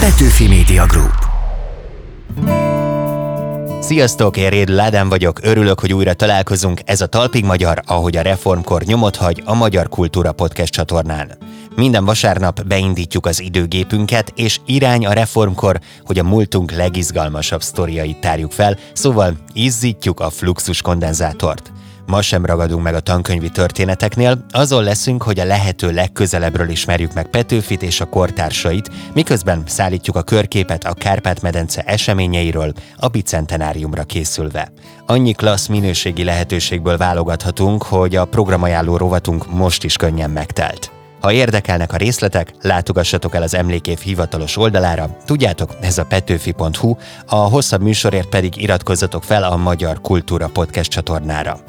Petőfi Media Group. Sziasztok, én Réd Ládán vagyok, örülök, hogy újra találkozunk. Ez a Talpig Magyar, ahogy a reformkor nyomot hagy a Magyar Kultúra Podcast csatornán. Minden vasárnap beindítjuk az időgépünket, és irány a reformkor, hogy a múltunk legizgalmasabb sztoriait tárjuk fel, szóval izzítjuk a fluxus kondenzátort. Ma sem ragadunk meg a tankönyvi történeteknél, azon leszünk, hogy a lehető legközelebbről ismerjük meg Petőfit és a kortársait, miközben szállítjuk a körképet a Kárpát-medence eseményeiről a bicentenáriumra készülve. Annyi klassz minőségi lehetőségből válogathatunk, hogy a programajánló rovatunk most is könnyen megtelt. Ha érdekelnek a részletek, látogassatok el az Emlékév hivatalos oldalára, tudjátok, ez a petőfi.hu, a hosszabb műsorért pedig iratkozzatok fel a Magyar Kultúra Podcast csatornára.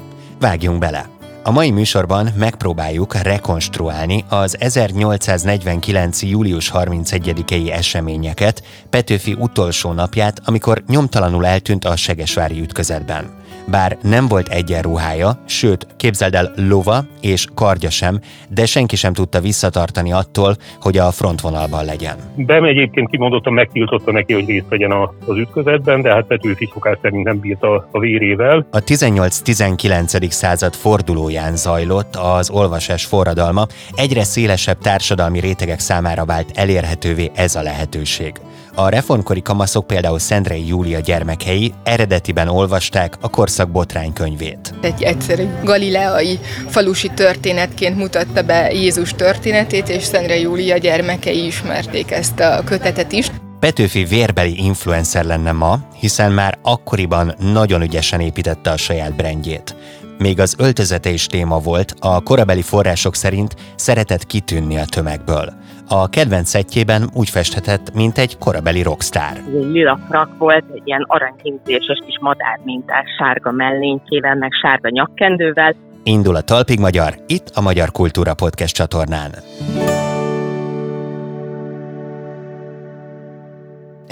Vágjunk bele! A mai műsorban megpróbáljuk rekonstruálni az 1849. július 31-i eseményeket, Petőfi utolsó napját, amikor nyomtalanul eltűnt a Segesvári ütközetben bár nem volt egyenruhája, sőt, képzeld el, lova és kardja sem, de senki sem tudta visszatartani attól, hogy a frontvonalban legyen. Bem egyébként kimondottan megtiltotta neki, hogy részt vegyen az ütközetben, de hát Petőfi szokás szerint nem bírta a vérével. A 18-19. század fordulóján zajlott az olvasás forradalma, egyre szélesebb társadalmi rétegek számára vált elérhetővé ez a lehetőség. A reformkori kamaszok például Szendrei Júlia gyermekei eredetiben olvasták a korszak botránykönyvét. Egy egyszerű galileai falusi történetként mutatta be Jézus történetét, és Szendrei Júlia gyermekei ismerték ezt a kötetet is. Petőfi vérbeli influencer lenne ma, hiszen már akkoriban nagyon ügyesen építette a saját brandjét. Még az öltözete is téma volt, a korabeli források szerint szeretett kitűnni a tömegből. A kedvenc szettjében úgy festhetett, mint egy korabeli rockstar. Ez egy lila frak volt, egy ilyen aranykintéses kis madár mintás sárga mellénykével, meg sárga nyakkendővel. Indul a Talpig Magyar, itt a Magyar Kultúra Podcast csatornán.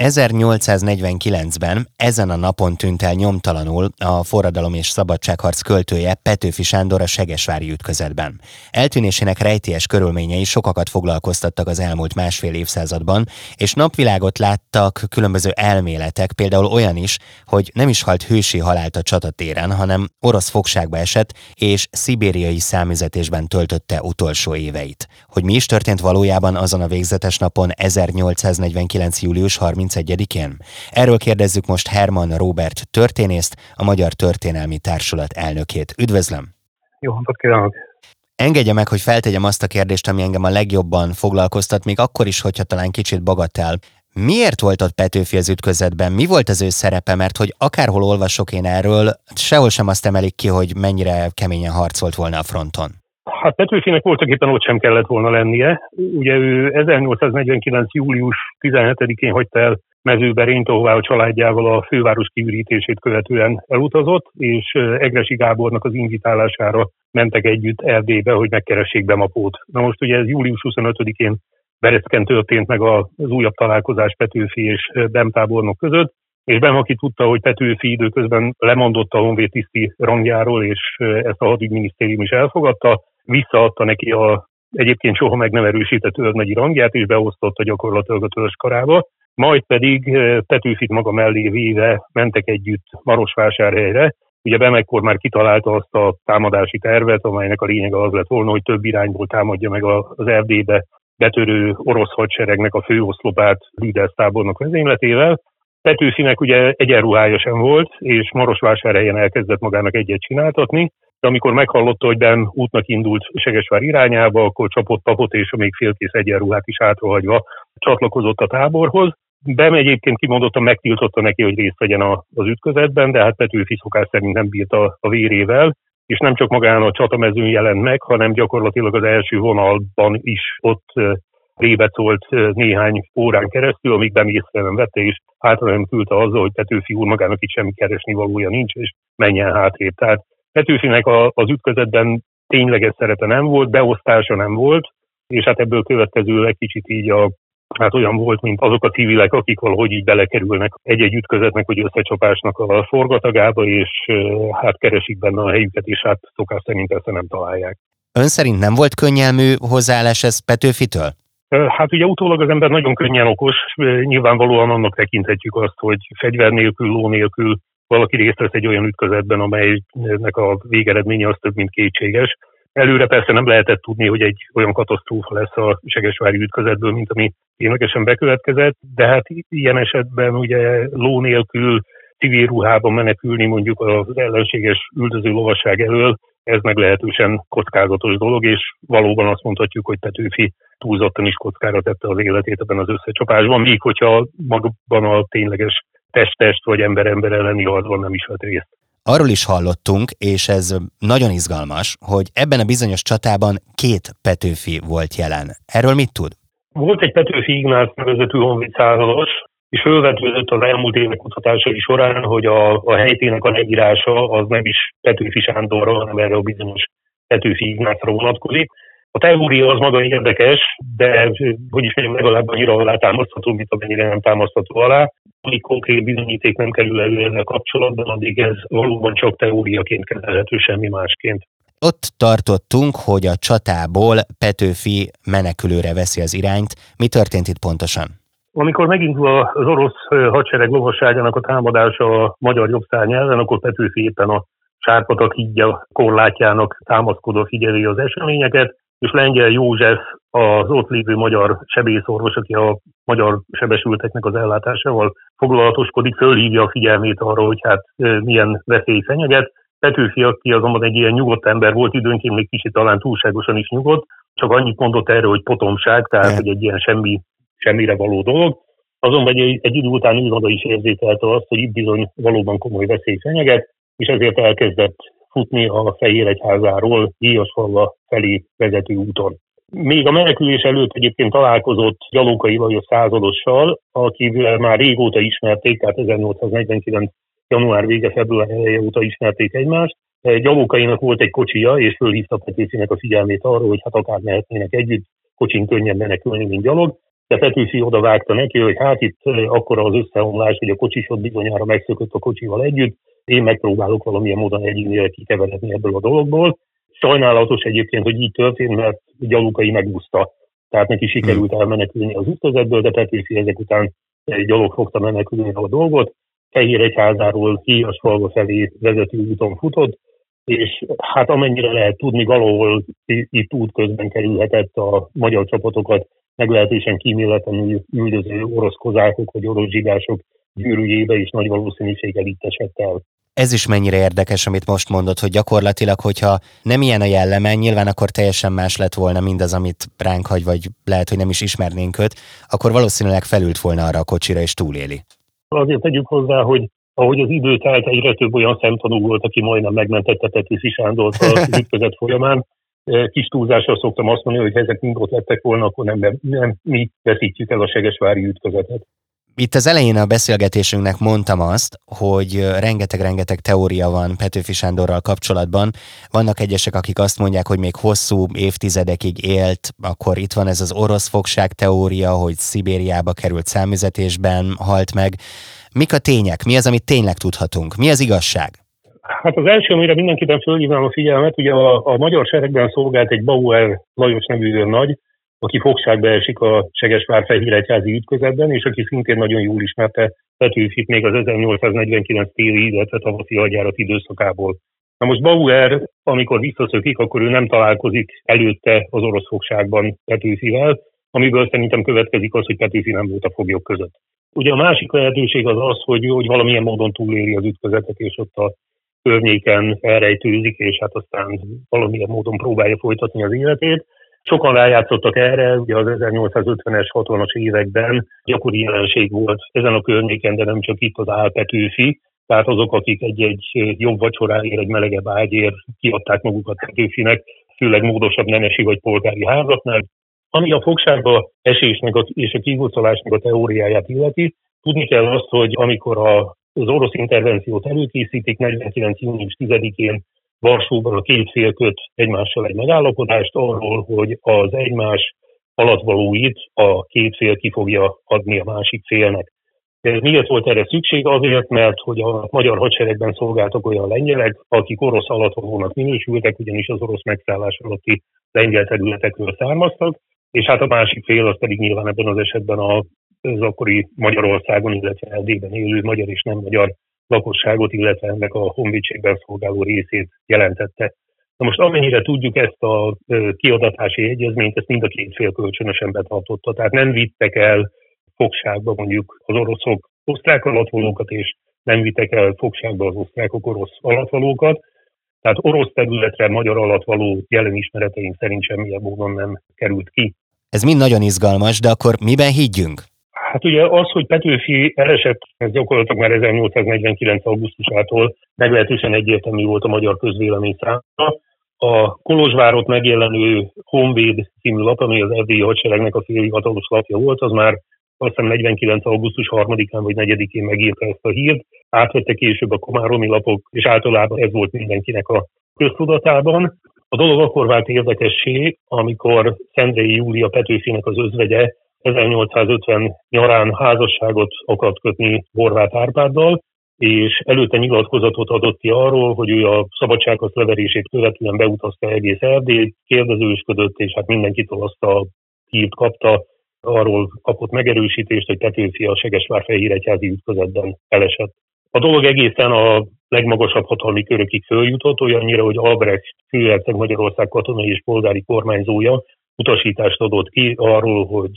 1849-ben ezen a napon tűnt el nyomtalanul a forradalom és szabadságharc költője Petőfi Sándor a Segesvári ütközetben. Eltűnésének rejtélyes körülményei sokakat foglalkoztattak az elmúlt másfél évszázadban, és napvilágot láttak különböző elméletek, például olyan is, hogy nem is halt hősi halált a csatatéren, hanem orosz fogságba esett, és szibériai számüzetésben töltötte utolsó éveit. Hogy mi is történt valójában azon a végzetes napon 1849. július 30 31-én? Erről kérdezzük most Herman Robert történészt, a Magyar Történelmi Társulat elnökét. Üdvözlöm! Jó napot kívánok! Engedje meg, hogy feltegyem azt a kérdést, ami engem a legjobban foglalkoztat, még akkor is, hogyha talán kicsit bagatel. Miért volt ott Petőfi az ütközetben? Mi volt az ő szerepe? Mert hogy akárhol olvasok én erről, sehol sem azt emelik ki, hogy mennyire keményen harcolt volna a fronton. Hát Petőfinek voltak éppen ott sem kellett volna lennie. Ugye ő 1849. július 17-én hagyta el Mezőberényt, ahová a családjával a főváros kiürítését követően elutazott, és Egresi Gábornak az invitálására mentek együtt Erdélybe, hogy megkeressék Bemapót. Na most ugye ez július 25-én Berecken történt meg az újabb találkozás Petőfi és Bemtábornok között, és Bem, aki tudta, hogy Petőfi időközben lemondott a honvédtiszti rangjáról, és ezt a hadügyminisztérium is elfogadta, visszaadta neki a egyébként soha meg nem erősített őrnagyi rangját, és beosztotta gyakorlatilag a törzskarába. Majd pedig eh, Petőfit maga mellé véve mentek együtt Marosvásárhelyre. Ugye Bemekkor már kitalálta azt a támadási tervet, amelynek a lényege az lett volna, hogy több irányból támadja meg az Erdélybe betörő orosz hadseregnek a főoszlopát Lüdesz tábornok vezényletével. Petőfinek ugye egyenruhája sem volt, és Marosvásárhelyen elkezdett magának egyet csináltatni, de amikor meghallotta, hogy Ben útnak indult Segesvár irányába, akkor csapott papot, és a még félkész egyenruhát is átrahagyva csatlakozott a táborhoz. Ben egyébként kimondottan megtiltotta neki, hogy részt vegyen az ütközetben, de hát Petőfi szokás szerint nem bírta a vérével, és nem csak magán a csatamezőn jelent meg, hanem gyakorlatilag az első vonalban is ott rébecolt néhány órán keresztül, amíg nem észre nem vette, és hátra nem küldte azzal, hogy Petőfi úr magának itt semmi keresni valója nincs, és menjen hátrébb. Tehát Petőfinek a, az ütközetben tényleges szerepe nem volt, beosztása nem volt, és hát ebből következőleg kicsit így a, hát olyan volt, mint azok a civilek, akik valahogy így belekerülnek egy-egy ütközetnek, vagy összecsapásnak a forgatagába, és hát keresik benne a helyüket, és hát szokás szerint ezt nem találják. Ön szerint nem volt könnyelmű hozzáállás ez Petőfitől? Hát ugye utólag az ember nagyon könnyen okos, nyilvánvalóan annak tekinthetjük azt, hogy fegyver nélkül, ló nélkül valaki részt vesz egy olyan ütközetben, amelynek a végeredménye az több, mint kétséges. Előre persze nem lehetett tudni, hogy egy olyan katasztrófa lesz a Segesvári ütközetből, mint ami ténylegesen bekövetkezett, de hát ilyen esetben ugye ló nélkül civil ruhában menekülni mondjuk az ellenséges üldöző lovasság elől, ez meglehetősen kockázatos dolog, és valóban azt mondhatjuk, hogy Petőfi túlzottan is kockára tette az életét ebben az összecsapásban, míg hogyha magban a tényleges test-test vagy ember-ember elleni harcban nem is vett részt. Arról is hallottunk, és ez nagyon izgalmas, hogy ebben a bizonyos csatában két Petőfi volt jelen. Erről mit tud? Volt egy Petőfi Ignác nevezetű honvéd százados, és fölvetődött az elmúlt évek kutatásai során, hogy a, a helytének a leírása az nem is Petőfi Sándorra, hanem erre a bizonyos Petőfi Ignácra vonatkozik. A teória az maga érdekes, de hogy is mondjam, legalább annyira alátámasztható, mint amennyire nem támasztható alá. Amíg konkrét bizonyíték nem kerül elő ezzel kapcsolatban, addig ez valóban csak teóriaként kezelhető, semmi másként. Ott tartottunk, hogy a csatából Petőfi menekülőre veszi az irányt. Mi történt itt pontosan? Amikor megindul az orosz hadsereg lovasságának a támadása a magyar jobbszárny ellen, akkor Petőfi éppen a Sárpatak hídja korlátjának támaszkodva figyeli az eseményeket, és Lengyel József az ott lévő magyar sebészorvos, aki a magyar sebesülteknek az ellátásával foglalatoskodik, fölhívja a figyelmét arra, hogy hát milyen veszély fenyeget. Petőfi, aki azonban egy ilyen nyugodt ember volt, időnként még kicsit talán túlságosan is nyugodt, csak annyit mondott erre, hogy potomság, tehát hogy egy ilyen semmi, semmire való dolog. Azonban egy, egy idő után ő maga is érzékelte azt, hogy itt bizony valóban komoly veszély fenyeget, és ezért elkezdett futni a Fehéregyházáról Díjasfalva felé vezető úton. Még a menekülés előtt egyébként találkozott Gyalókai Lajos századossal, akivel már régóta ismerték, tehát 1849. január vége, február eleje óta ismerték egymást. Gyalókainak volt egy kocsija, és fölhívta Petőfinek a figyelmét arra, hogy hát akár mehetnének együtt, kocsin könnyen menekülni, mint gyalog. De Petőfi oda vágta neki, hogy hát itt akkor az összeomlás, hogy a kocsisod bizonyára megszökött a kocsival együtt, én megpróbálok valamilyen módon egyénileg kikeveredni ebből a dologból. Sajnálatos egyébként, hogy így történt, mert Gyalukai megúszta. Tehát neki sikerült hmm. elmenekülni az ütközetből, de Petőfi ezek után egy gyalog fogta menekülni a dolgot. Fehér egyházáról falva felé vezető úton futott, és hát amennyire lehet tudni, valahol itt út közben kerülhetett a magyar csapatokat meglehetősen kíméletlenül üldöző orosz kozákok vagy orosz zsidások gyűrűjébe is nagy valószínűséggel itt esett el. Ez is mennyire érdekes, amit most mondod, hogy gyakorlatilag, hogyha nem ilyen a jelleme, nyilván akkor teljesen más lett volna mindaz, amit ránk hagy, vagy lehet, hogy nem is ismernénk őt, akkor valószínűleg felült volna arra a kocsira és túléli. Azért tegyük hozzá, hogy ahogy az idő telt, egyre több olyan szemtanú volt, aki majdnem megmentette Petőfi Sándort az ütközet folyamán. Kis túlzással szoktam azt mondani, hogy ha ezek mind ott lettek volna, akkor nem, nem mi veszítjük el a Segesvári ütközetet. Itt az elején a beszélgetésünknek mondtam azt, hogy rengeteg-rengeteg teória van Petőfi Sándorral kapcsolatban. Vannak egyesek, akik azt mondják, hogy még hosszú évtizedekig élt, akkor itt van ez az orosz fogság teória, hogy Szibériába került számüzetésben, halt meg. Mik a tények? Mi az, amit tényleg tudhatunk? Mi az igazság? Hát az első, amire mindenképpen fölhívnám a figyelmet, ugye a, a magyar seregben szolgált egy Bauer Lajos nevű nagy, aki fogságba esik a Segesvár Fehéregyházi ütközetben, és aki szintén nagyon jól ismerte Petőfit még az 1849 téli, illetve tavaszi hadjárat időszakából. Na most Bauer, amikor visszaszökik, akkor ő nem találkozik előtte az orosz fogságban Petőfivel, amiből szerintem következik az, hogy Petőfi nem volt a foglyok között. Ugye a másik lehetőség az az, hogy, hogy valamilyen módon túléri az ütközetet, és ott a környéken elrejtőzik, és hát aztán valamilyen módon próbálja folytatni az életét. Sokan rájátszottak erre, ugye az 1850-es, 60-as években gyakori jelenség volt ezen a környéken, de nem csak itt az Álpetőfi, tehát azok, akik egy-egy jobb vacsoráért, egy melegebb ágyért kiadták magukat Petőfinek, főleg módosabb nemesi vagy polgári házaknál. Ami a fogságba esésnek és a kihúzolásnak a teóriáját illeti, tudni kell azt, hogy amikor az orosz intervenciót előkészítik 49. június 10-én Varsóban a két fél köt egymással egy megállapodást arról, hogy az egymás alatvalóit a két fél ki fogja adni a másik félnek. Miért volt erre szükség? Azért, mert hogy a magyar hadseregben szolgáltak olyan lengyelek, akik orosz alatvalónak minősültek, ugyanis az orosz megszállás alatti lengyel területekről származtak, és hát a másik fél az pedig nyilván ebben az esetben az akkori Magyarországon, illetve Erdélyben élő magyar és nem magyar lakosságot, illetve ennek a honvédségben szolgáló részét jelentette. Na most amennyire tudjuk ezt a kiadatási egyezményt, ezt mind a két fél kölcsönösen betartotta. Tehát nem vittek el fogságba mondjuk az oroszok osztrák alatvalókat, és nem vittek el fogságba az osztrákok orosz alatvalókat. Tehát orosz területre magyar alatvaló jelen ismereteink szerint semmilyen módon nem került ki. Ez mind nagyon izgalmas, de akkor miben higgyünk? Hát ugye az, hogy Petőfi elesett, ez gyakorlatilag már 1849. augusztusától meglehetősen egyértelmű volt a magyar közvélemény számára. A Kolozsvárot megjelenő Honvéd című lap, ami az erdélyi hadseregnek a félhivatalos lapja volt, az már azt hiszem 49. augusztus 3-án vagy 4-én megírta ezt a hírt, átvette később a komáromi lapok, és általában ez volt mindenkinek a köztudatában. A dolog akkor vált érdekessé, amikor Szendrei Júlia Petőfinek az özvegye 1850 nyarán házasságot akart kötni Horváth Árpáddal, és előtte nyilatkozatot adott ki arról, hogy ő a szabadsághoz leverését követően beutazta egész Erdélyt, kérdezősködött, és hát mindenkitől azt a hírt kapta, arról kapott megerősítést, hogy Petőfi a Segesvár-Fehéregyházi ütközetben elesett. A dolog egészen a legmagasabb hatalmi körökig följutott, olyannyira, hogy Albrecht főherceg Magyarország katonai és polgári kormányzója utasítást adott ki arról, hogy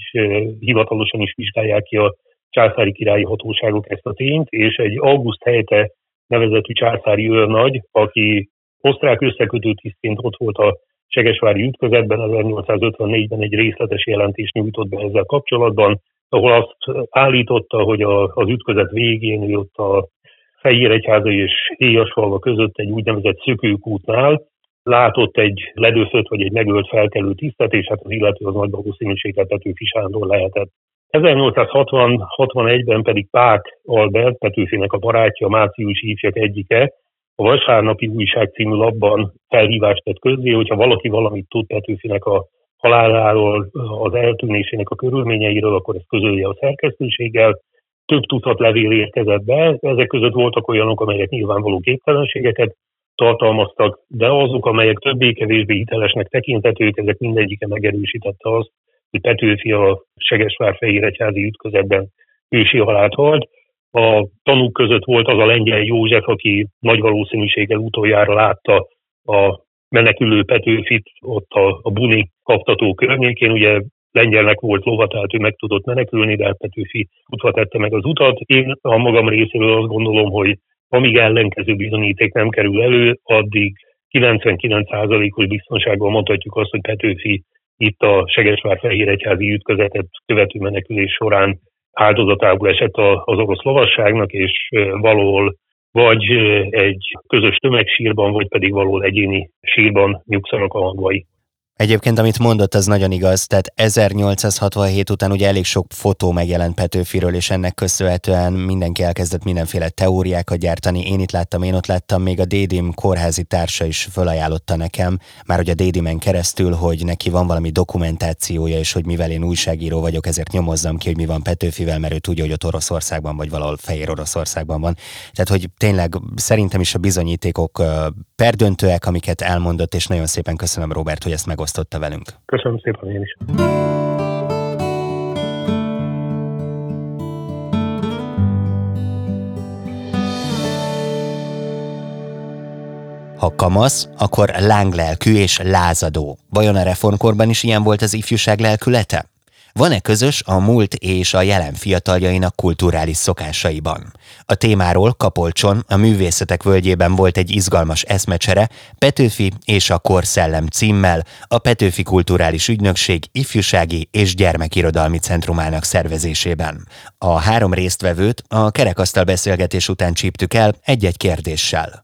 hivatalosan is vizsgálják ki a császári királyi hatóságok ezt a tényt, és egy August helyte nevezetű császári őrnagy, aki osztrák összekötő tisztként ott volt a Segesvári ütközetben, 1854-ben egy részletes jelentést nyújtott be ezzel kapcsolatban, ahol azt állította, hogy a, az ütközet végén ő ott a Fehéregyháza és Héjasfalva között egy úgynevezett szökőkútnál látott egy ledőfött vagy egy megölt felkelő tisztet, és hát az illető az nagy valószínűséggel Petőfi Sándor lehetett. 1860-61-ben pedig Pák Albert, Petőfinek a barátja, március ifjak egyike, a Vasárnapi Újság című labban felhívást tett közzé, hogyha valaki valamit tud Petőfinek a haláláról, az eltűnésének a körülményeiről, akkor ezt közölje a szerkesztőséggel. Több tucat levél érkezett be, ezek között voltak olyanok, amelyek nyilvánvaló képtelenségeket tartalmaztak, de azok, amelyek többé-kevésbé hitelesnek tekintetők, ezek mindegyike megerősítette azt, hogy Petőfi a Segesvár-Fehéregyházi ütközetben ősi halált halt. A tanúk között volt az a lengyel József, aki nagy valószínűséggel utoljára látta a menekülő Petőfit ott a, a Buni kaptató környékén. Ugye lengyelnek volt lova, tehát ő meg tudott menekülni, de Petőfi utva tette meg az utat. Én a magam részéről azt gondolom, hogy amíg ellenkező bizonyíték nem kerül elő, addig 99%-os biztonságban mondhatjuk azt, hogy Petőfi itt a Segesvár-Fehéregyházi ütközetet követő menekülés során áldozatául esett az orosz lovasságnak, és valahol vagy egy közös tömegsírban, vagy pedig valahol egyéni sírban nyugszanak a magvai. Egyébként, amit mondott, az nagyon igaz, tehát 1867 után ugye elég sok fotó megjelent Petőfiről, és ennek köszönhetően mindenki elkezdett mindenféle teóriákat gyártani. Én itt láttam, én ott láttam, még a Dédim kórházi társa is fölajánlotta nekem, már hogy a Dédimen keresztül, hogy neki van valami dokumentációja, és hogy mivel én újságíró vagyok, ezért nyomozzam ki, hogy mi van Petőfivel, mert ő tudja, hogy ott Oroszországban vagy valahol Fehér Oroszországban van. Tehát, hogy tényleg szerintem is a bizonyítékok perdöntőek, amiket elmondott, és nagyon szépen köszönöm Robert, hogy ezt meg megosztotta velünk. Köszönöm szépen én is. Ha kamasz, akkor lánglelkű és lázadó. Vajon a reformkorban is ilyen volt az ifjúság lelkülete? Van-e közös a múlt és a jelen fiataljainak kulturális szokásaiban? A témáról Kapolcson, a Művészetek Völgyében volt egy izgalmas eszmecsere Petőfi és a Korszellem címmel a Petőfi Kulturális Ügynökség ifjúsági és gyermekirodalmi centrumának szervezésében. A három résztvevőt a kerekasztal beszélgetés után csíptük el egy-egy kérdéssel.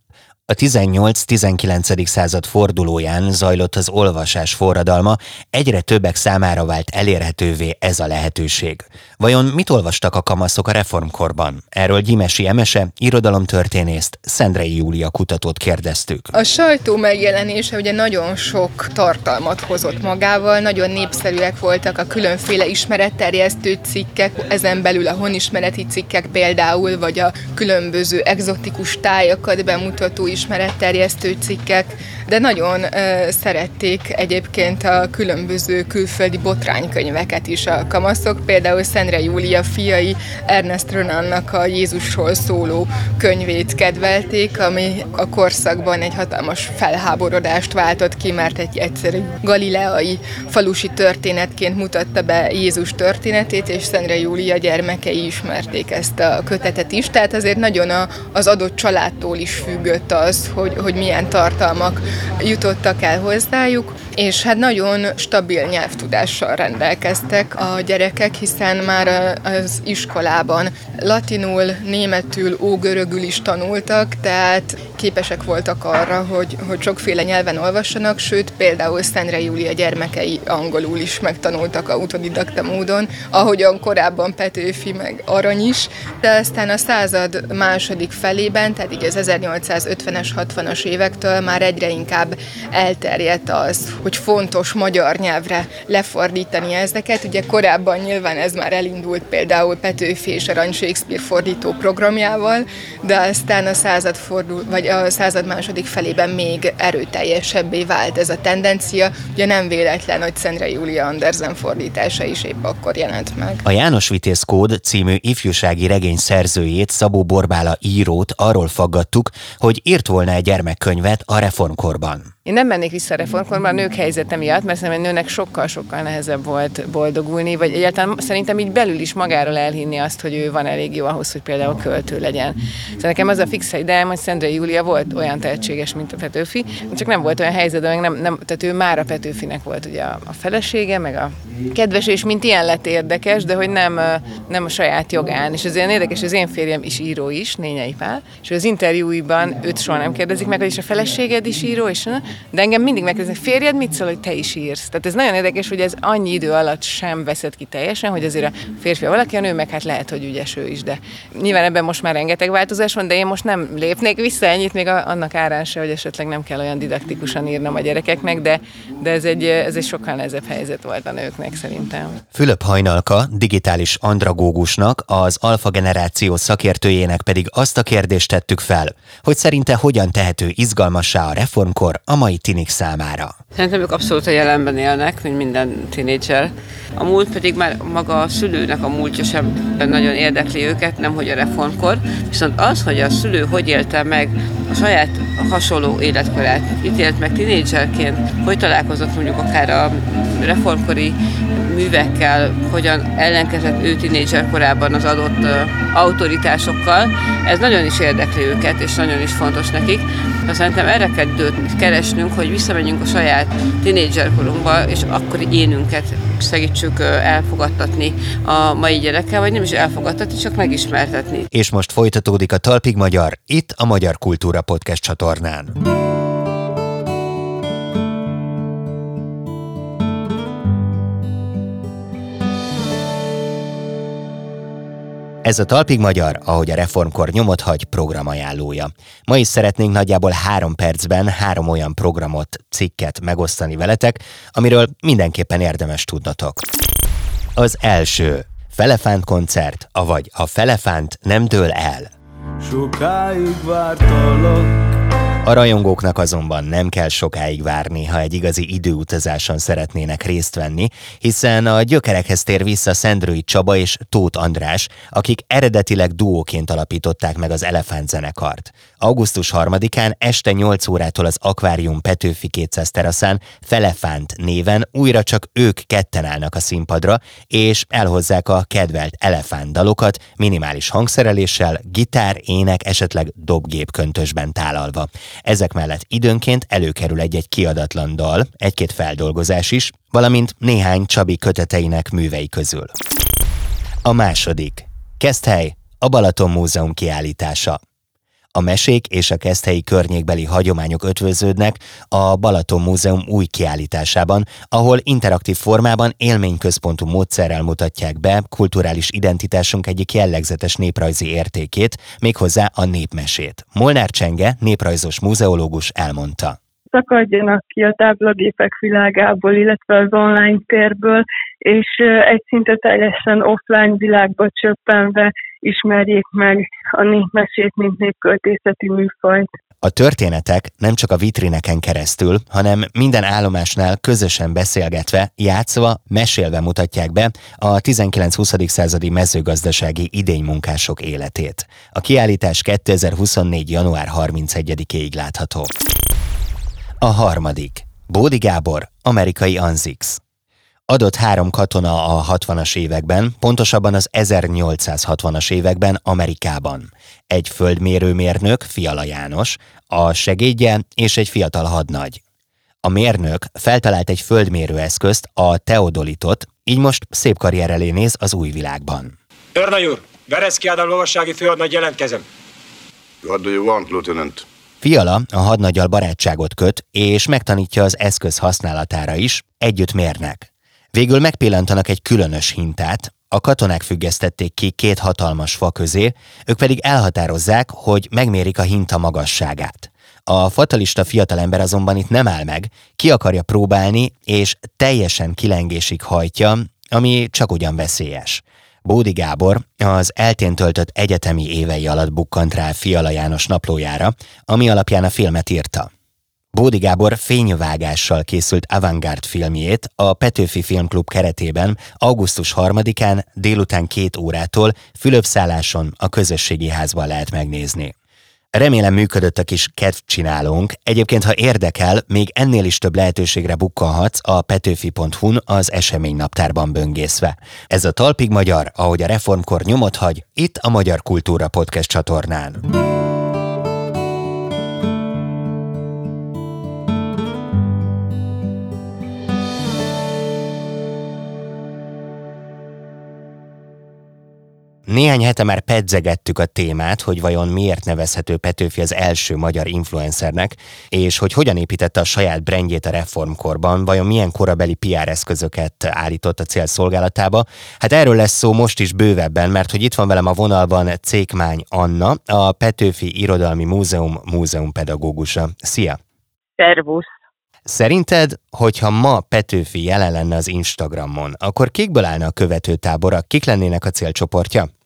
A 18-19. század fordulóján zajlott az olvasás forradalma, egyre többek számára vált elérhetővé ez a lehetőség. Vajon mit olvastak a kamaszok a reformkorban? Erről Gyimesi Emese, irodalomtörténészt, Szendrei Júlia kutatót kérdeztük. A sajtó megjelenése ugye nagyon sok tartalmat hozott magával, nagyon népszerűek voltak a különféle ismeretterjesztő cikkek, ezen belül a honismereti cikkek például, vagy a különböző egzotikus tájakat bemutató is ismeretterjesztő cikkek, de nagyon szerették egyébként a különböző külföldi botránykönyveket is a kamaszok, például Szendre Júlia fiai Ernest Renannak a Jézusról szóló könyvét kedvelték, ami a korszakban egy hatalmas felháborodást váltott ki, mert egy egyszerű galileai falusi történetként mutatta be Jézus történetét, és Szendre Júlia gyermekei ismerték ezt a kötetet is, tehát azért nagyon a, az adott családtól is függött az, hogy, hogy milyen tartalmak jutottak el hozzájuk, és hát nagyon stabil nyelvtudással rendelkeztek a gyerekek, hiszen már az iskolában latinul, németül, ógörögül is tanultak, tehát képesek voltak arra, hogy, hogy sokféle nyelven olvassanak, sőt például Szentre Júlia gyermekei angolul is megtanultak autodidakta módon, ahogyan korábban Petőfi meg Arany is, de aztán a század második felében, tehát így az 1850-es, 60-as évektől már egyre inkább elterjedt az, hogy fontos magyar nyelvre lefordítani ezeket. Ugye korábban nyilván ez már elindult például Petőfi és Arany Shakespeare fordító programjával, de aztán a század fordul, vagy a század második felében még erőteljesebbé vált ez a tendencia. Ugye nem véletlen, hogy Szendre Júlia Andersen fordítása is épp akkor jelent meg. A János Vitéz Kód című ifjúsági regény szerzőjét, Szabó Borbála írót arról faggattuk, hogy írt volna egy gyermekkönyvet a reformkorban. Én nem mennék vissza a reformkorban a nők helyzete miatt, mert szerintem egy nőnek sokkal-sokkal nehezebb volt boldogulni, vagy egyáltalán szerintem így belül is magáról elhinni azt, hogy ő van elég jó ahhoz, hogy például költő legyen. Szóval nekem az a fix ideám, hogy Szendre Júlia volt olyan tehetséges, mint a Petőfi, csak nem volt olyan helyzet, meg nem, nem, tehát ő már a Petőfinek volt ugye a, a felesége, meg a kedves, és mint ilyen lett érdekes, de hogy nem, nem a saját jogán. És ez olyan érdekes, az én férjem is író is, Nényei Pál, és az interjúiban őt soha nem kérdezik meg, hogy is a feleséged is író, és de engem mindig megkérdezik, férjed mit szól, hogy te is írsz? Tehát ez nagyon érdekes, hogy ez annyi idő alatt sem veszed ki teljesen, hogy azért a férfi valaki, a nő meg hát lehet, hogy ügyes ő is, de nyilván ebben most már rengeteg változás van, de én most nem lépnék vissza ennyit, még annak árán se, hogy esetleg nem kell olyan didaktikusan írnom a gyerekeknek, de, de ez, egy, ez egy sokkal nehezebb helyzet volt a nőknek szerintem. Fülöp Hajnalka, digitális andragógusnak, az alfa generáció szakértőjének pedig azt a kérdést tettük fel, hogy szerinte hogyan tehető izgalmassá a reformkor a mai tinik számára. Szerintem ők abszolút a jelenben élnek, mint minden tinédzser. A múlt pedig már maga a szülőnek a múltja sem nagyon érdekli őket, nem hogy a reformkor. Viszont az, hogy a szülő hogy élte meg a saját hasonló életkorát, itt élt meg tinédzserként, hogy találkozott mondjuk akár a reformkori művekkel, hogyan ellenkezett ő tinédzser korában az adott autoritásokkal, ez nagyon is érdekli őket, és nagyon is fontos nekik. Ha szerintem erre kell időt keresnünk, hogy visszamenjünk a saját tinédzserkorunkba, és akkor énünket segítsük elfogadtatni a mai gyerekkel, vagy nem is elfogadtatni, csak megismertetni. És most folytatódik a Talpig Magyar, itt a Magyar Kultúra Podcast csatornán. Ez a Talpig Magyar, ahogy a reformkor nyomot hagy programajánlója. Ma is szeretnénk nagyjából három percben három olyan programot, cikket megosztani veletek, amiről mindenképpen érdemes tudnatok. Az első. Felefánt koncert, avagy a Felefánt nem dől el. Sokáig vártalak, a rajongóknak azonban nem kell sokáig várni, ha egy igazi időutazáson szeretnének részt venni, hiszen a gyökerekhez tér vissza Szendrői Csaba és Tóth András, akik eredetileg duóként alapították meg az Elefánt zenekart. Augusztus 3-án este 8 órától az Akvárium Petőfi 200 teraszán Felefánt néven újra csak ők ketten állnak a színpadra, és elhozzák a kedvelt elefánt dalokat minimális hangszereléssel, gitár, ének, esetleg dobgép köntösben tálalva. Ezek mellett időnként előkerül egy-egy kiadatlan dal, egy-két feldolgozás is, valamint néhány Csabi köteteinek művei közül. A második. Keszthely, a Balaton Múzeum kiállítása. A mesék és a keszthelyi környékbeli hagyományok ötvöződnek a Balaton Múzeum új kiállításában, ahol interaktív formában élményközpontú módszerrel mutatják be kulturális identitásunk egyik jellegzetes néprajzi értékét, méghozzá a népmesét. Molnár Csenge, néprajzos múzeológus elmondta szakadjanak ki a táblagépek világából, illetve az online térből, és egy szinte teljesen offline világba csöppenve ismerjék meg a népmesét, mint népköltészeti műfajt. A történetek nem csak a vitrineken keresztül, hanem minden állomásnál közösen beszélgetve, játszva, mesélve mutatják be a 19-20. századi mezőgazdasági idénymunkások életét. A kiállítás 2024. január 31-ig látható. A harmadik. Bódi Gábor, amerikai Anzix adott három katona a 60-as években, pontosabban az 1860-as években Amerikában. Egy földmérőmérnök, Fiala János, a segédje és egy fiatal hadnagy. A mérnök feltalált egy földmérőeszközt, a teodolitot, így most szép karrier elé néz az új világban. Örnagy úr, Bereszki Ádám lovassági főadnagy jelentkezem. What do you want, Lieutenant? Fiala a hadnagyal barátságot köt, és megtanítja az eszköz használatára is, együtt mérnek. Végül megpillantanak egy különös hintát, a katonák függesztették ki két hatalmas fa közé, ők pedig elhatározzák, hogy megmérik a hinta magasságát. A fatalista fiatalember azonban itt nem áll meg, ki akarja próbálni, és teljesen kilengésig hajtja, ami csak ugyan veszélyes. Bódi Gábor az eltén töltött egyetemi évei alatt bukkant rá Fiala János naplójára, ami alapján a filmet írta. Bódi Gábor fényvágással készült avantgárd filmjét a Petőfi Filmklub keretében augusztus 3-án délután két órától Fülöpszálláson a közösségi házban lehet megnézni. Remélem működött a kis kedvcsinálónk. Egyébként, ha érdekel, még ennél is több lehetőségre bukkanhatsz a petőfi.hu-n az eseménynaptárban böngészve. Ez a Talpig Magyar, ahogy a reformkor nyomot hagy, itt a Magyar Kultúra Podcast csatornán. Néhány hete már pedzegettük a témát, hogy vajon miért nevezhető Petőfi az első magyar influencernek, és hogy hogyan építette a saját brandjét a reformkorban, vajon milyen korabeli PR eszközöket állított a cél szolgálatába. Hát erről lesz szó most is bővebben, mert hogy itt van velem a vonalban Cékmány Anna, a Petőfi Irodalmi Múzeum múzeumpedagógusa. Szia! Szervusz! Szerinted, hogyha ma Petőfi jelen lenne az Instagramon, akkor kikből állna a követőtábora, kik lennének a célcsoportja?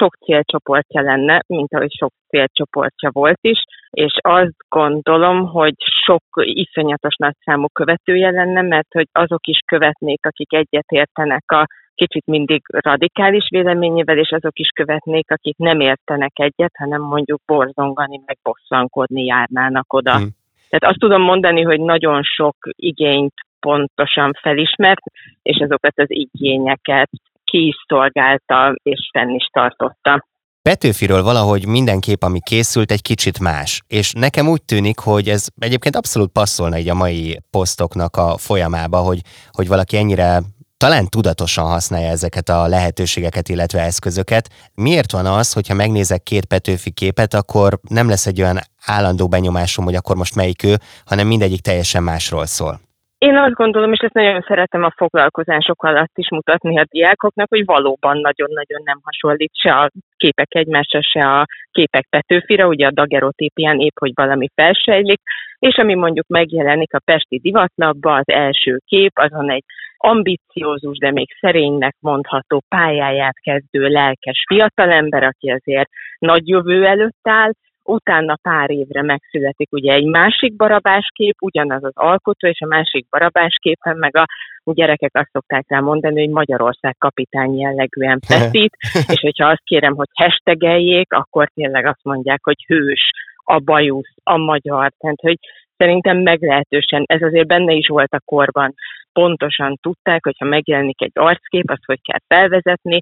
Sok célcsoportja lenne, mint ahogy sok célcsoportja volt is, és azt gondolom, hogy sok iszonyatos nagy számú követője lenne, mert hogy azok is követnék, akik egyetértenek a kicsit mindig radikális véleményével, és azok is követnék, akik nem értenek egyet, hanem mondjuk borzongani, meg bosszankodni járnának oda. Hmm. Tehát azt tudom mondani, hogy nagyon sok igényt pontosan felismert, és azokat az igényeket ki is szolgálta és fenn is tartotta. Petőfiről valahogy mindenképp, ami készült, egy kicsit más. És nekem úgy tűnik, hogy ez egyébként abszolút passzolna így a mai posztoknak a folyamába, hogy, hogy valaki ennyire talán tudatosan használja ezeket a lehetőségeket, illetve eszközöket. Miért van az, hogyha megnézek két Petőfi képet, akkor nem lesz egy olyan állandó benyomásom, hogy akkor most melyik ő, hanem mindegyik teljesen másról szól? Én azt gondolom, és ezt nagyon szeretem a foglalkozások alatt is mutatni a diákoknak, hogy valóban nagyon-nagyon nem hasonlít se a képek egymásra, se a képek Petőfire, ugye a dagerotípián épp, hogy valami felsejlik, és ami mondjuk megjelenik a Pesti divatlapban, az első kép, azon egy ambiciózus, de még szerénynek mondható pályáját kezdő lelkes fiatalember, aki azért nagy jövő előtt áll, utána pár évre megszületik ugye egy másik barabáskép, ugyanaz az alkotó, és a másik barabásképen meg a gyerekek azt szokták rá mondani, hogy Magyarország kapitány jellegűen feszít, és hogyha azt kérem, hogy hashtageljék, akkor tényleg azt mondják, hogy hős, a bajusz, a magyar, tehát hogy szerintem meglehetősen, ez azért benne is volt a korban, pontosan tudták, hogyha megjelenik egy arckép, azt hogy kell felvezetni,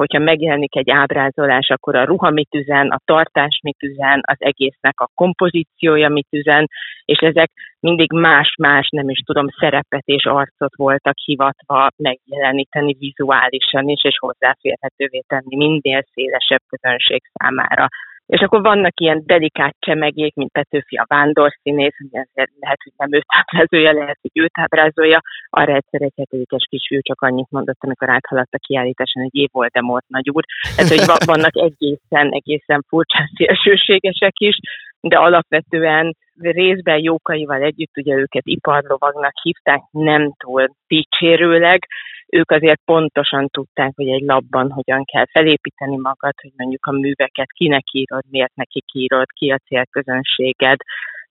hogyha megjelenik egy ábrázolás, akkor a ruha mit üzen, a tartás mit üzen, az egésznek a kompozíciója mit üzen, és ezek mindig más-más, nem is tudom, szerepet és arcot voltak hivatva megjeleníteni vizuálisan is, és hozzáférhetővé tenni minél szélesebb közönség számára. És akkor vannak ilyen delikát csemegék, mint Petőfi a vándorszínész, lehet, hogy nem őt ábrázolja, lehet, hogy őt ábrázolja. Arra egyszer egy hetedikes kisfiú csak annyit mondott, amikor áthaladt a kiállításon, hogy év Voldemort nagy úr. Tehát, hogy vannak egészen, egészen furcsán szélsőségesek is, de alapvetően részben jókaival együtt, ugye őket iparlovagnak hívták, nem túl dicsérőleg, ők azért pontosan tudták, hogy egy labban hogyan kell felépíteni magad, hogy mondjuk a műveket kinek írod, miért neki írod, ki a célközönséged,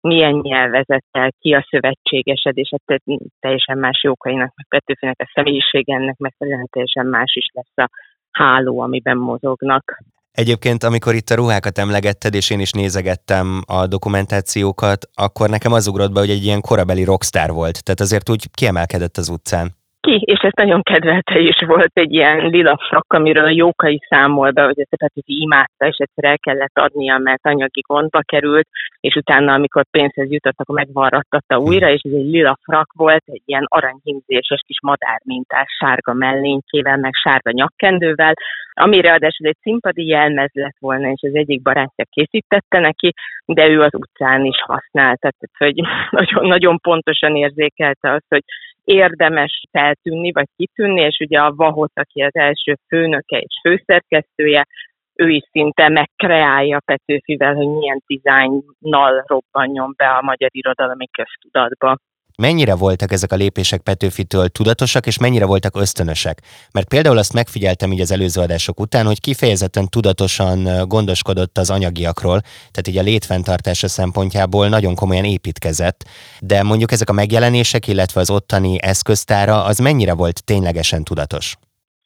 milyen nyelvezettel, ki a szövetségesed, és hát teljesen más jókainak, meg Petőfinek a személyiség ennek megfelelően teljesen más is lesz a háló, amiben mozognak. Egyébként, amikor itt a ruhákat emlegetted, és én is nézegettem a dokumentációkat, akkor nekem az ugrott be, hogy egy ilyen korabeli rockstar volt. Tehát azért úgy kiemelkedett az utcán ki, és ezt nagyon kedvelte is volt egy ilyen lila frak, amiről a Jókai számol be, hogy ezt Petőfi imádta, és egyszer el kellett adnia, mert anyagi gondba került, és utána, amikor pénzhez jutott, akkor megvarrattatta újra, és ez egy lila frak volt, egy ilyen aranyhimzéses kis madármintás sárga mellénkével, meg sárga nyakkendővel, ami ráadásul egy színpadi jelmez lett volna, és az egyik barátja készítette neki, de ő az utcán is használta, tehát hogy nagyon, nagyon pontosan érzékelte azt, hogy érdemes feltűnni, vagy kitűnni, és ugye a Vahot, aki az első főnöke és főszerkesztője, ő is szinte megkreálja Petőfivel, hogy milyen dizájnnal robbanjon be a magyar irodalmi köztudatba mennyire voltak ezek a lépések Petőfitől tudatosak, és mennyire voltak ösztönösek? Mert például azt megfigyeltem így az előző adások után, hogy kifejezetten tudatosan gondoskodott az anyagiakról, tehát így a létfenntartása szempontjából nagyon komolyan építkezett, de mondjuk ezek a megjelenések, illetve az ottani eszköztára, az mennyire volt ténylegesen tudatos?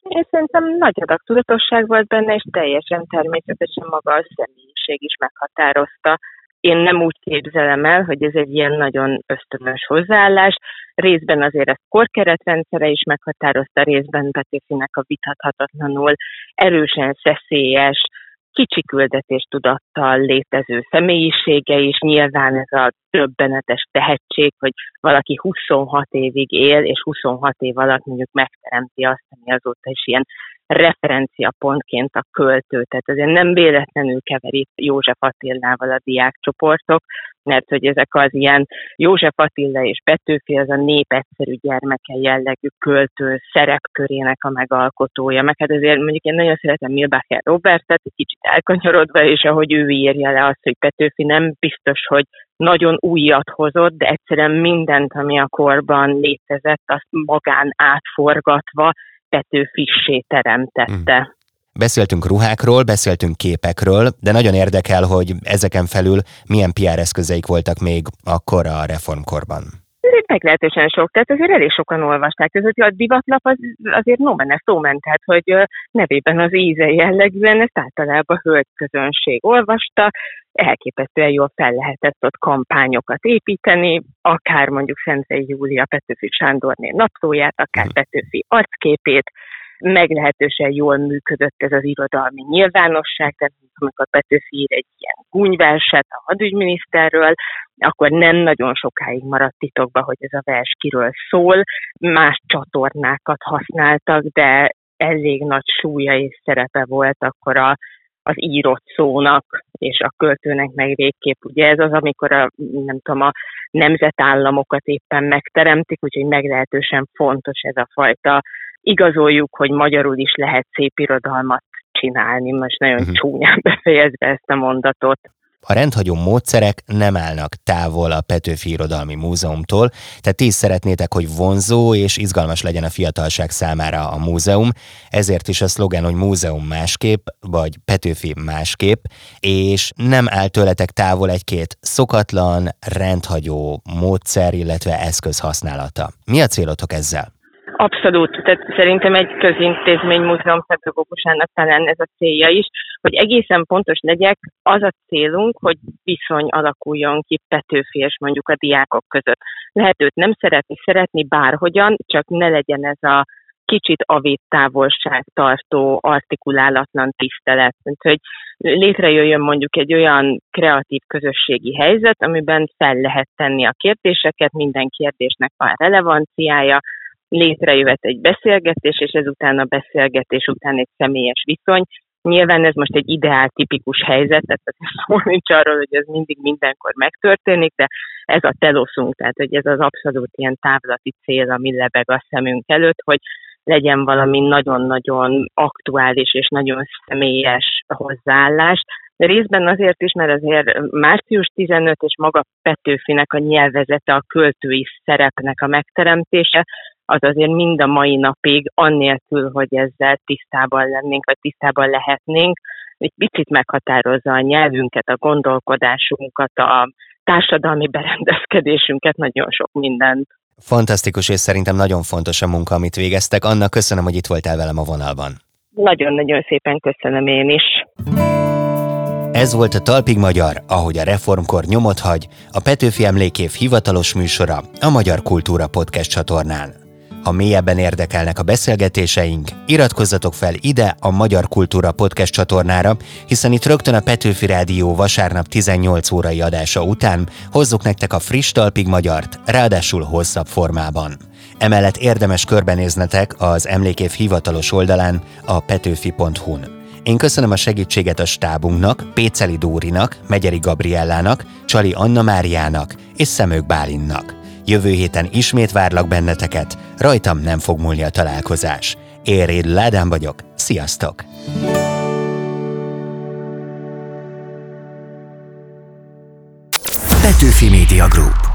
Én szerintem nagy adag tudatosság volt benne, és teljesen természetesen maga a személyiség is meghatározta én nem úgy képzelem el, hogy ez egy ilyen nagyon ösztönös hozzáállás. Részben azért ezt korkeretrendszere is meghatározta, részben Petőfinek a vitathatatlanul erősen szeszélyes, kicsi tudattal létező személyisége is, nyilván ez a többenetes tehetség, hogy valaki 26 évig él, és 26 év alatt mondjuk megteremti azt, ami azóta is ilyen referenciapontként a költő. Tehát azért nem véletlenül keverik József Attilával a diákcsoportok, mert hogy ezek az ilyen József Attila és Petőfi, az a nép egyszerű gyermeke jellegű költő szerepkörének a megalkotója. Meg hát azért mondjuk én nagyon szeretem Milbacher Robertet, egy kicsit elkanyarodva, és ahogy ő írja le azt, hogy Petőfi nem biztos, hogy nagyon újat hozott, de egyszerűen mindent, ami a korban létezett, azt magán átforgatva Petőfissé teremtette. Hmm. Beszéltünk ruhákról, beszéltünk képekről, de nagyon érdekel, hogy ezeken felül milyen PR eszközeik voltak még akkor a reformkorban. Ez egy meglehetősen sok, tehát azért elég sokan olvasták. Ez a divatlap az, azért no menne szó ment, tehát hogy nevében az íze jellegűen ezt általában hölgy közönség olvasta, elképesztően jól fel lehetett ott kampányokat építeni, akár mondjuk Szentei Júlia Petőfi Sándorné naplóját, akár mhm. Petőfi arcképét, meglehetősen jól működött ez az irodalmi nyilvánosság, tehát amikor Petőfi ír egy ilyen gúnyverset a hadügyminiszterről, akkor nem nagyon sokáig maradt titokba, hogy ez a vers kiről szól. Más csatornákat használtak, de elég nagy súlya és szerepe volt akkor a, az írott szónak, és a költőnek meg végképp. Ugye ez az, amikor a, nem tudom, a nemzetállamokat éppen megteremtik, úgyhogy meglehetősen fontos ez a fajta igazoljuk, hogy magyarul is lehet szép irodalmat csinálni, most nagyon uh-huh. csúnyán befejezve ezt a mondatot. A rendhagyó módszerek nem állnak távol a Petőfi Irodalmi Múzeumtól, tehát ti szeretnétek, hogy vonzó és izgalmas legyen a fiatalság számára a múzeum, ezért is a szlogen, hogy múzeum másképp, vagy Petőfi másképp, és nem áll tőletek távol egy-két szokatlan, rendhagyó módszer, illetve eszköz használata. Mi a célotok ezzel? Abszolút, tehát szerintem egy közintézmény múzeum pedagógusának talán ez a célja is, hogy egészen pontos legyek, az a célunk, hogy viszony alakuljon ki Petőfi és mondjuk a diákok között. Lehet őt nem szeretni, szeretni bárhogyan, csak ne legyen ez a kicsit avét távolság tartó, artikulálatlan tisztelet. Tehát, hogy létrejöjjön mondjuk egy olyan kreatív közösségi helyzet, amiben fel lehet tenni a kérdéseket, minden kérdésnek van relevanciája, létrejöhet egy beszélgetés, és ezután a beszélgetés után egy személyes viszony. Nyilván ez most egy ideál tipikus helyzet, tehát szó nincs arról, hogy ez mindig mindenkor megtörténik, de ez a teloszunk, tehát hogy ez az abszolút ilyen távlati cél, ami lebeg a szemünk előtt, hogy legyen valami nagyon-nagyon aktuális és nagyon személyes hozzáállás, Részben azért is, mert azért március 15 és maga Petőfinek a nyelvezete, a költői szerepnek a megteremtése, az azért mind a mai napig, annélkül, hogy ezzel tisztában lennénk, vagy tisztában lehetnénk, egy picit meghatározza a nyelvünket, a gondolkodásunkat, a társadalmi berendezkedésünket, nagyon sok mindent. Fantasztikus, és szerintem nagyon fontos a munka, amit végeztek. Anna, köszönöm, hogy itt voltál velem a vonalban. Nagyon-nagyon szépen köszönöm én is. Ez volt a Talpig Magyar, ahogy a reformkor nyomot hagy, a Petőfi Emlékév hivatalos műsora a Magyar Kultúra Podcast csatornán. Ha mélyebben érdekelnek a beszélgetéseink, iratkozzatok fel ide a Magyar Kultúra Podcast csatornára, hiszen itt rögtön a Petőfi Rádió vasárnap 18 órai adása után hozzuk nektek a friss talpig magyart, ráadásul hosszabb formában. Emellett érdemes körbenéznetek az emlékév hivatalos oldalán a petőfi.hu-n. Én köszönöm a segítséget a stábunknak, Péceli Dórinak, Megyeri Gabriellának, Csali Anna Máriának és Szemők Bálinnak. Jövő héten ismét várlak benneteket, rajtam nem fog múlni a találkozás. Éréd Ládán vagyok, sziasztok! Petőfi Media Group